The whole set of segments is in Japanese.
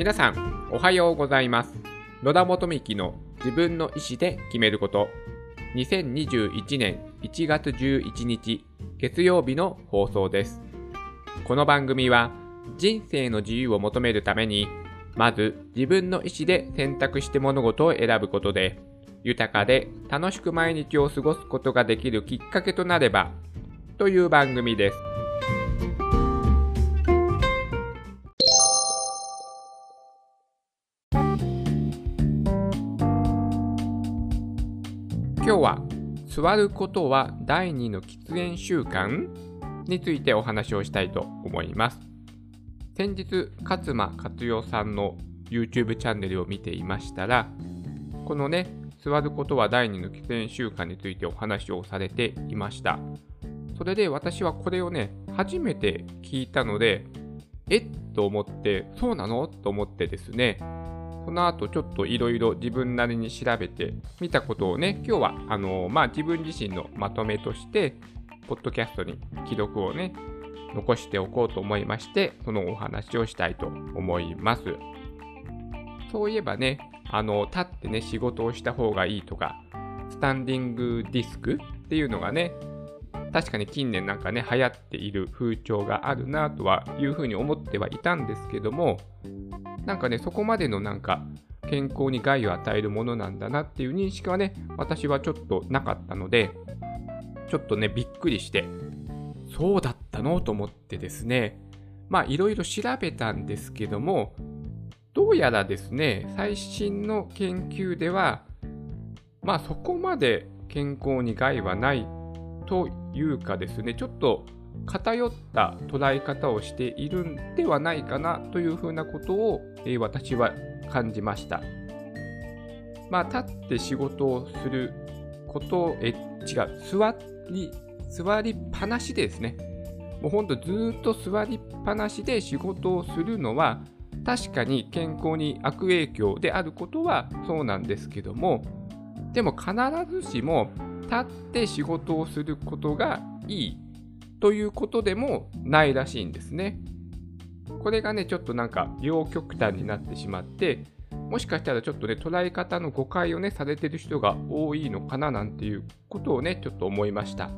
皆さん、おはようございます。野田元幹の自分の意思で決めること。2021年1月11日月曜日の放送です。この番組は人生の自由を求めるために、まず自分の意思で選択して物事を選ぶことで、豊かで楽しく毎日を過ごすことができるきっかけとなれば、という番組です。座ることは第二の喫煙習慣についてお話をしたいと思います。先日、勝間勝代さんの YouTube チャンネルを見ていましたら、このね、座ることは第二の喫煙習慣についてお話をされていました。それで私はこれをね、初めて聞いたので、えっ？と思って、そうなの？と思ってですね、その後ちょっといろいろ自分なりに調べてみたことをね、今日はあのまあ、自分自身のまとめとして、ポッドキャストに記録をね、残しておこうと思いまして、そのお話をしたいと思います。そういえばね、あの立ってね、仕事をした方がいいとか、スタンディングディスクっていうのがね、確かに近年なんかね、流行っている風潮があるなとはいうふうに思ってはいたんですけども、なんかね、そこまでのなんか健康に害を与えるものなんだなっていう認識はね、私はちょっとなかったので、ちょっとね、びっくりして、そうだったのと思ってですね、まあいろいろ調べたんですけども、どうやらですね、最新の研究では、まあそこまで健康に害はないというかですね、ちょっと偏った捉え方をしているんではないかなというふうなことを、え私は感じました。まあ、立って仕事をすることを、え、違う、座り、座りっぱなしでですね、もうほんとずっと座りっぱなしで仕事をするのは、確かに健康に悪影響であることはそうなんですけども、でも必ずしも立って仕事をすることがいいということでもないらしいんですね。これがね、ちょっとなんか両極端になってしまって、もしかしたらちょっとね、捉え方の誤解をね、されてる人が多いのかななんていうことをね、ちょっと思いました。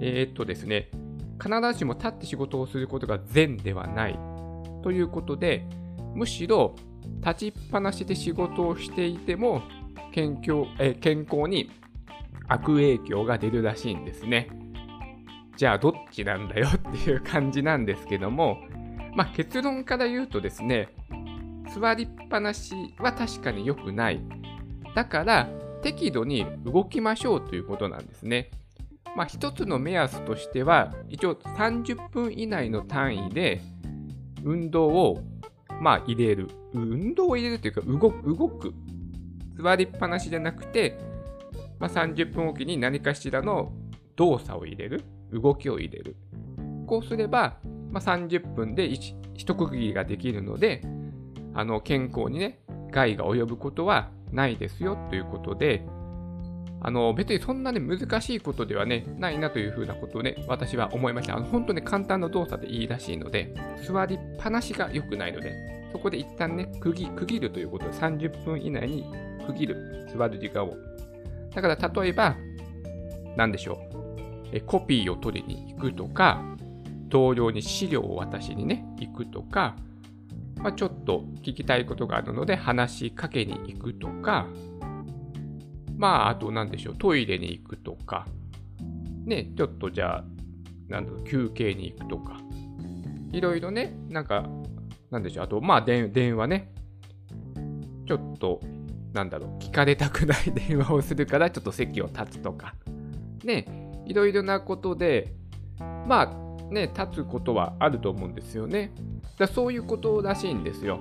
えー、っとですね、必ずしも立って仕事をすることが善ではないということで、むしろ立ちっぱなしで仕事をしていても健康え健康に悪影響が出るらしいんですね。じゃあどっちなんだよっていう感じなんですけども、まあ、結論から言うとですね、座りっぱなしは確かに良くない。だから適度に動きましょうということなんですね。まあ、一つの目安としては、一応30分以内の単位で運動をまあ入れる。運動を入れるというか動く、動く。座りっぱなしじゃなくて、まあ、30分おきに何かしらの動作を入れる。動きを入れる。こうすれば、まあ、30分で一区切りができるので、あの健康にね、害が及ぶことはないですよということで、あの別にそんなね、難しいことではね、ないなというふうなことをね、私は思いました。あの本当に簡単な動作でいいらしいので、座りっぱなしが良くないので、そこで一旦ね、区切区切るということで、30分以内に区切る、座る時間を。だから例えば、何でしょう、コピーを取りに行くとか、同僚に資料を渡しにね、行くとか、まあ、ちょっと聞きたいことがあるので話しかけに行くとか、まあ、あと何でしょう、トイレに行くとか、ね、ちょっとじゃあ、なんだろう、休憩に行くとか、いろいろね、なんか、なんでしょう、あと、まあ、電電話ね、ちょっと、なんだろう、聞かれたくない 電話をするから、ちょっと席を立つとか、ね、いろいろなことで、まあ、ね、立つことはあると思うんですよね。だそういうことらしいんですよ。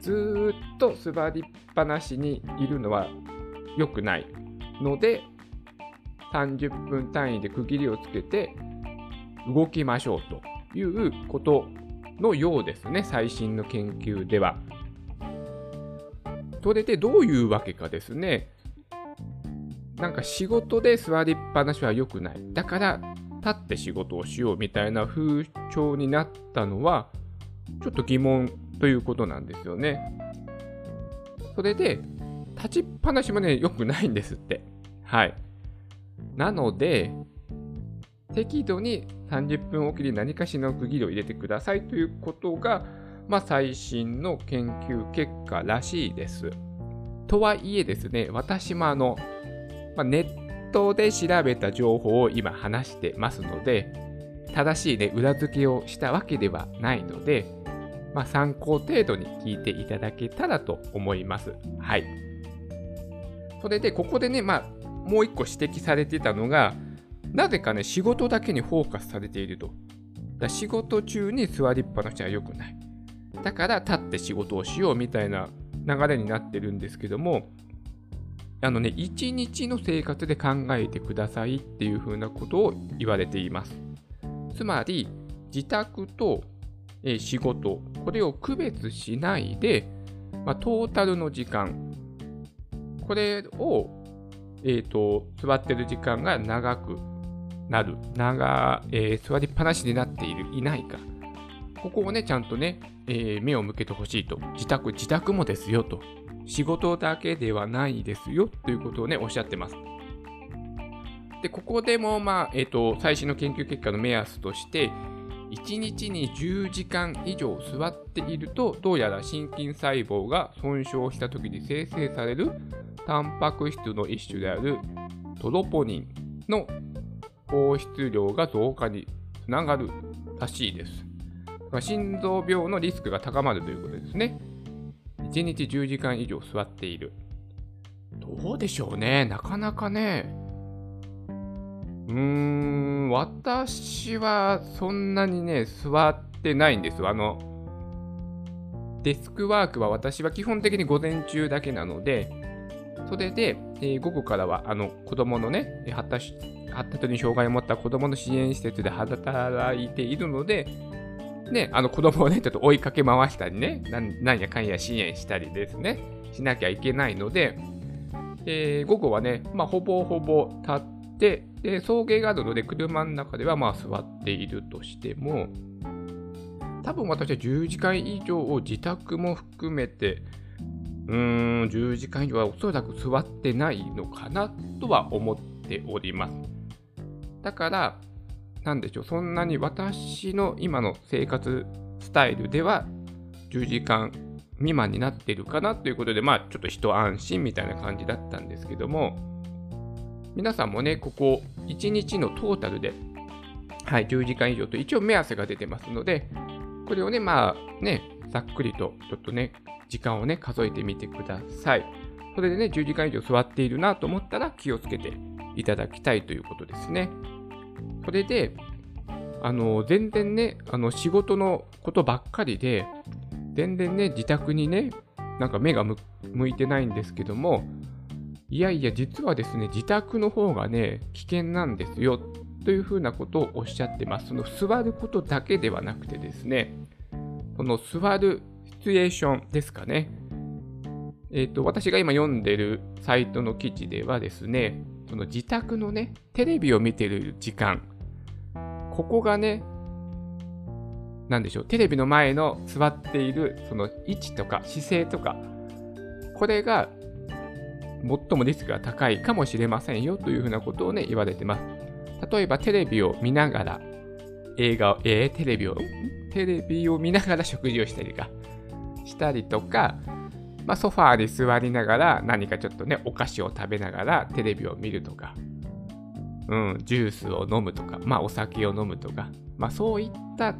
ずっと座りっぱなしにいるのは良くないので、30分単位で区切りをつけて動きましょうということのようですね、最新の研究では。それでどういうわけかですね、なんか仕事で座りっぱなしは良くない。だから立って仕事をしようみたいな風潮になったのは、ちょっと疑問ということなんですよね。それで、立ちっぱなしもね、良くないんですって。はい。なので、適度に30分おきに何かしらの区切りを入れてくださいということが、まあ、最新の研究結果らしいです。とはいえですね、私もあの、まあ、ネットで調べた情報を今話してますので、正しいね、裏付けをしたわけではないので、まあ、参考程度に聞いていただけたらと思います。はい。それで、ここでね、まあ、もう一個指摘されてたのが、なぜかね、仕事だけにフォーカスされていると。だ仕事中に座りっぱなしは良くない。だから立って仕事をしようみたいな流れになってるんですけども、あのね、一日の生活で考えてくださいっていうふうなことを言われています。つまり、自宅と、仕事、これを区別しないで、まあ、トータルの時間、これを、えーと、座ってる時間が長くなる、長、えー、座りっぱなしになっている、いないか。ここをね、ちゃんとね、えー、目を向けてほしいと。自宅、自宅もですよと。仕事だけではないですよということをね、おっしゃってます。で、ここでも、まあ、えっ、ー、と、最新の研究結果の目安として、1日に10時間以上座っていると、どうやら心筋細胞が損傷した時に生成されるタンパク質の一種であるトロポニンの放出量が増加につながるらしいです。心臓病のリスクが高まるということですね。1日10時間以上座っている。どうでしょうね。なかなかね。うーん、私はそんなにね、座ってないんです。あの、デスクワークは私は基本的に午前中だけなので、それで、えー、午後からはあの子供のね、発達発達に障害を持った子供の支援施設で働いているので、ね、あの子供をね、ちょっと追いかけ回したりね、なんやかんや支援したりですね、しなきゃいけないので、えー、午後はね、まあ、ほぼほぼ立って、で、送迎があるので、車の中ではまあ座っているとしても、多分私は10時間以上を自宅も含めて、うーん、10時間以上はおそらく座ってないのかなとは思っております。だから、なんでしょう、そんなに私の今の生活スタイルでは10時間未満になってるかなということで、まあちょっと一安心みたいな感じだったんですけども、皆さんもね、ここ1日のトータルで、はい、10時間以上と一応目安が出てますので、これをね、まあね、ざっくりとちょっとね、時間をね、数えてみてください。それでね、10時間以上座っているなと思ったら気をつけていただきたいということですね。それで、あの、全然ね、あの、仕事のことばっかりで、全然ね、自宅にね、なんか目が向いてないんですけども、いやいや、実はですね、自宅の方がね、危険なんですよ、というふうなことをおっしゃってます。その座ることだけではなくてですね、その座るシチュエーションですかね。えっ、ー、と、私が今読んでるサイトの記事ではですね、その自宅のね、テレビを見てる時間、ここがね、なんでしょう、テレビの前の座っているその位置とか姿勢とか、これが最もリスクが高いかもしれませんよというふうなことをね、言われてます。例えばテレビを見ながら、映画を、えー、テレビを、テレビを見ながら食事をしたりか、したりとか、まあ、ソファーに座りながら何かちょっとね、お菓子を食べながらテレビを見るとか、うん、ジュースを飲むとか、まあ、お酒を飲むとか、まあ、そういった、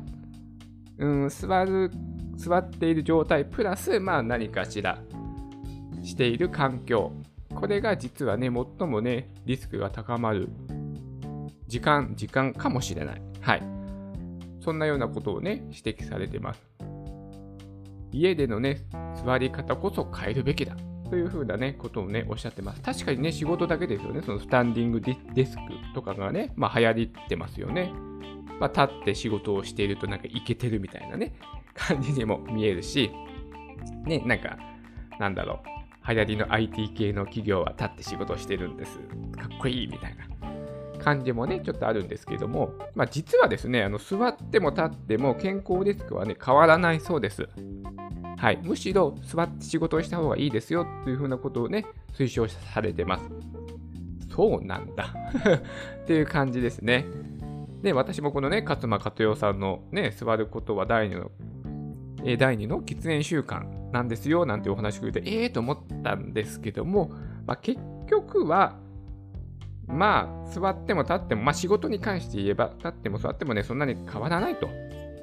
うん、座る、座っている状態、プラス、まあ、何かしらしている環境、これが実はね、最もね、リスクが高まる時間、時間かもしれない。はい。そんなようなことをね、指摘されてます。家でのね、座り方こそ変えるべきだ。というふうなね、ことをね、おっしゃってます。確かにね、仕事だけですよね。そのスタンディングデスクとかがね、まあ流行ってますよね。まあ立って仕事をしているとなんかイケてるみたいなね、感じにも見えるし、ね、なんか、なんだろう、流行りの IT 系の企業は立って仕事をしてるんです。かっこいいみたいな感じもね、ちょっとあるんですけども、まあ、実はですね、あの座っても立っても健康リスクはね、変わらないそうです。はい、むしろ座って仕事をした方がいいですよというふうなことをね、推奨されてます。そうなんだ っていう感じですね。で、私もこのね、勝間勝代さんのね、座ることは第2の、え、第2の喫煙習慣なんですよ、なんてお話を聞いて、ええー、と思ったんですけども、まあ、結局は、まあ、座っても立っても、まあ、仕事に関して言えば、立っても座ってもね、そんなに変わらないと。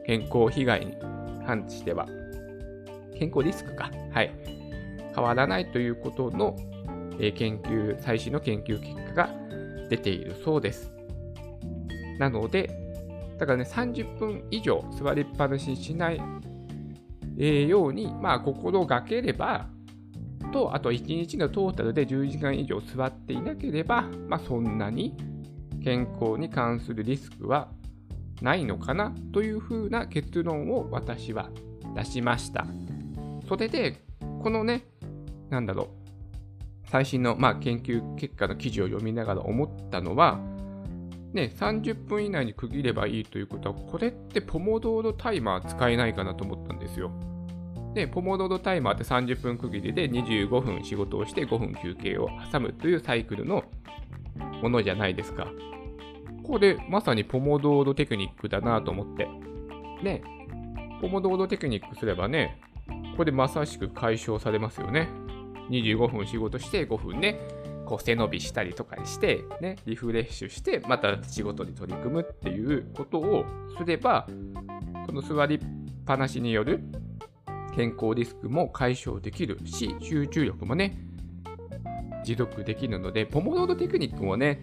健康被害に関しては。健康リスクか。はい。変わらないということの、え、研究、最新の研究結果が出ているそうです。なので、だからね、30分以上座りっぱなしにしない、え、ように、まあ、心がければ、と、あと1日のトータルで10時間以上座っていなければ、まあ、そんなに健康に関するリスクはないのかなというふうな結論を私は出しました。それで、このね、なんだろう、最新の、まあ、研究結果の記事を読みながら思ったのは、ね、30分以内に区切ればいいということは、これってポモドーロタイマー使えないかなと思ったんですよ。で、ポモドーロタイマーって30分区切りで25分仕事をして5分休憩を挟むというサイクルのものじゃないですか。これまさにポモドーロテクニックだなと思って。ね、ポモドーロテクニックすればね、ここでまさしく解消されますよね。25分仕事して5分ね、こう背伸びしたりとかして、ね、リフレッシュして、また仕事に取り組むっていうことをすれば、その座りっぱなしによる健康リスクも解消できるし、集中力もね、持続できるので、ポモドーロテクニックもね、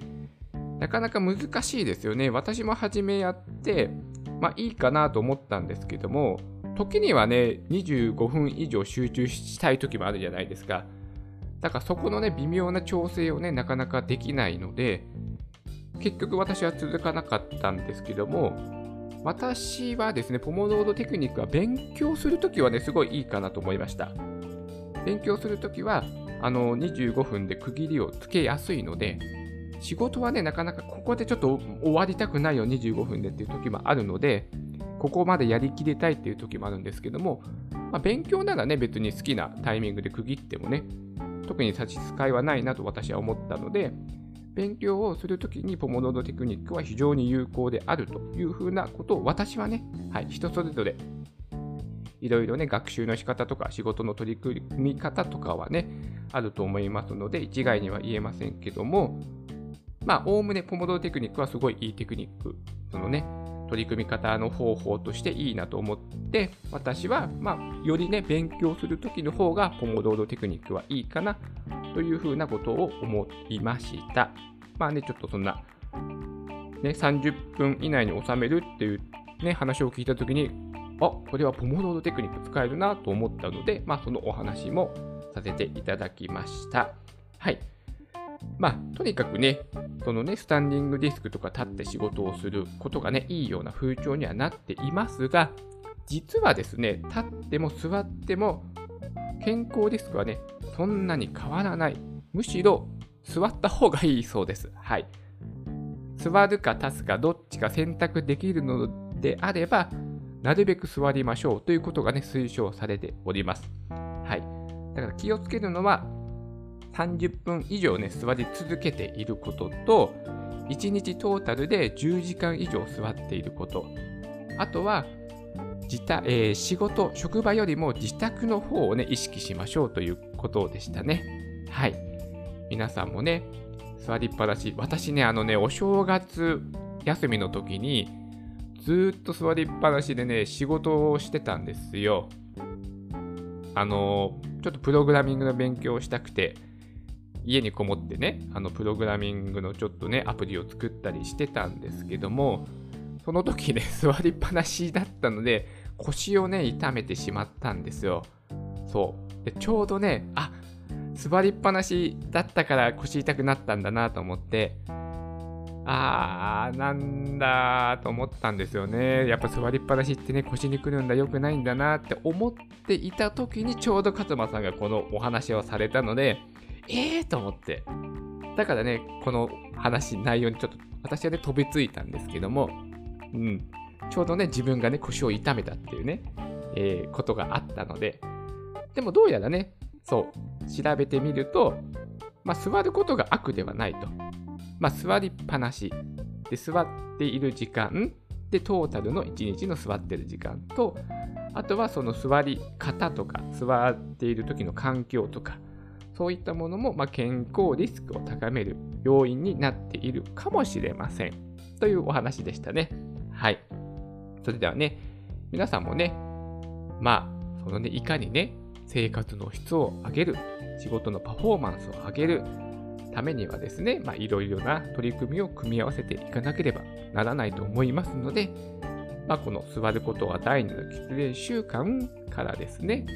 なかなか難しいですよね。私も初めやって、まあいいかなと思ったんですけども、時にはね、25分以上集中したい時もあるじゃないですか。だからそこのね、微妙な調整をね、なかなかできないので、結局私は続かなかったんですけども、私はですね、ポモドーロテクニックは勉強するときはね、すごいいいかなと思いました。勉強するときは、あの、25分で区切りをつけやすいので、仕事はね、なかなかここでちょっと終わりたくないよ、25分でっていう時もあるので、ここまでやりきりたいっていう時もあるんですけども、まあ、勉強ならね、別に好きなタイミングで区切ってもね、特に差し支えはないなと私は思ったので、勉強をするときにポモドーロテクニックは非常に有効であるというふうなことを私はね、はい、人それぞれいろいろね、学習の仕方とか仕事の取り組み方とかはね、あると思いますので、一概には言えませんけども、まあ、おおむねポモドーロテクニックはすごいいいテクニック、そのね、取り組み方の方法としていいなと思って、私は、まあ、よりね、勉強するときの方がポモドーロテクニックはいいかなというふうなことを思いました。まあね、ちょっとそんな、ね、30分以内に収めるっていうね、話を聞いたときに、あ、これはポモドーロテクニック使えるなと思ったので、まあそのお話もさせていただきました。はい。まあ、とにかくね、そのね、スタンディングディスクとか立って仕事をすることがね、いいような風潮にはなっていますが、実はですね、立っても座っても健康リスクはね、そんなに変わらない。むしろ座った方がいいそうです。はい。座るか立つかどっちか選択できるのであれば、なるべく座りましょうということがね、推奨されております。はい。だから気をつけるのは、30分以上ね、座り続けていることと、1日トータルで10時間以上座っていること。あとは、自宅、えー、仕事、職場よりも自宅の方をね、意識しましょうということでしたね。はい。皆さんもね、座りっぱなし。私ね、あのね、お正月休みの時に、ずっと座りっぱなしでね、仕事をしてたんですよ。あの、ちょっとプログラミングの勉強をしたくて、家にこもってね、あのプログラミングのちょっとね、アプリを作ったりしてたんですけども、その時ね、座りっぱなしだったので、腰をね、痛めてしまったんですよ。そう。で、ちょうどね、あ座りっぱなしだったから腰痛くなったんだなと思って、あー、なんだと思ったんですよね。やっぱ座りっぱなしってね、腰にくるんだ、良くないんだなって思っていた時にちょうど勝間さんがこのお話をされたので、えー？と思って。だからね、この話、内容にちょっと私はね、飛びついたんですけども、うん、ちょうどね、自分がね、腰を痛めたっていうね、えー、ことがあったので、でもどうやらね、そう、調べてみると、まあ、座ることが悪ではないと。まあ、座りっぱなしで座っている時間でトータルの1日の座ってる時間とあとはその座り方とか座っている時の環境とかそういったものも、まあ、健康リスクを高める要因になっているかもしれません。というお話でしたね。はい。それではね皆さんもねまあそのねいかにね生活の質を上げる仕事のパフォーマンスを上げるためにはですね、まあ、いろいろな取り組みを組み合わせていかなければならないと思いますので、まあ、この座ることは第二の喫煙習慣からですね、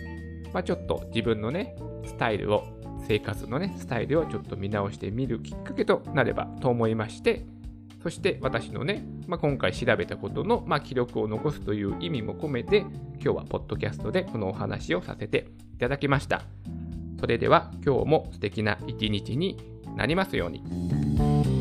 まあ、ちょっと自分のね、スタイルを、生活のね、スタイルをちょっと見直してみるきっかけとなればと思いまして、そして私のね、まあ、今回調べたことの、まあ、記録を残すという意味も込めて、今日はポッドキャストでこのお話をさせていただきました。それでは今日も素敵な一日になりますように。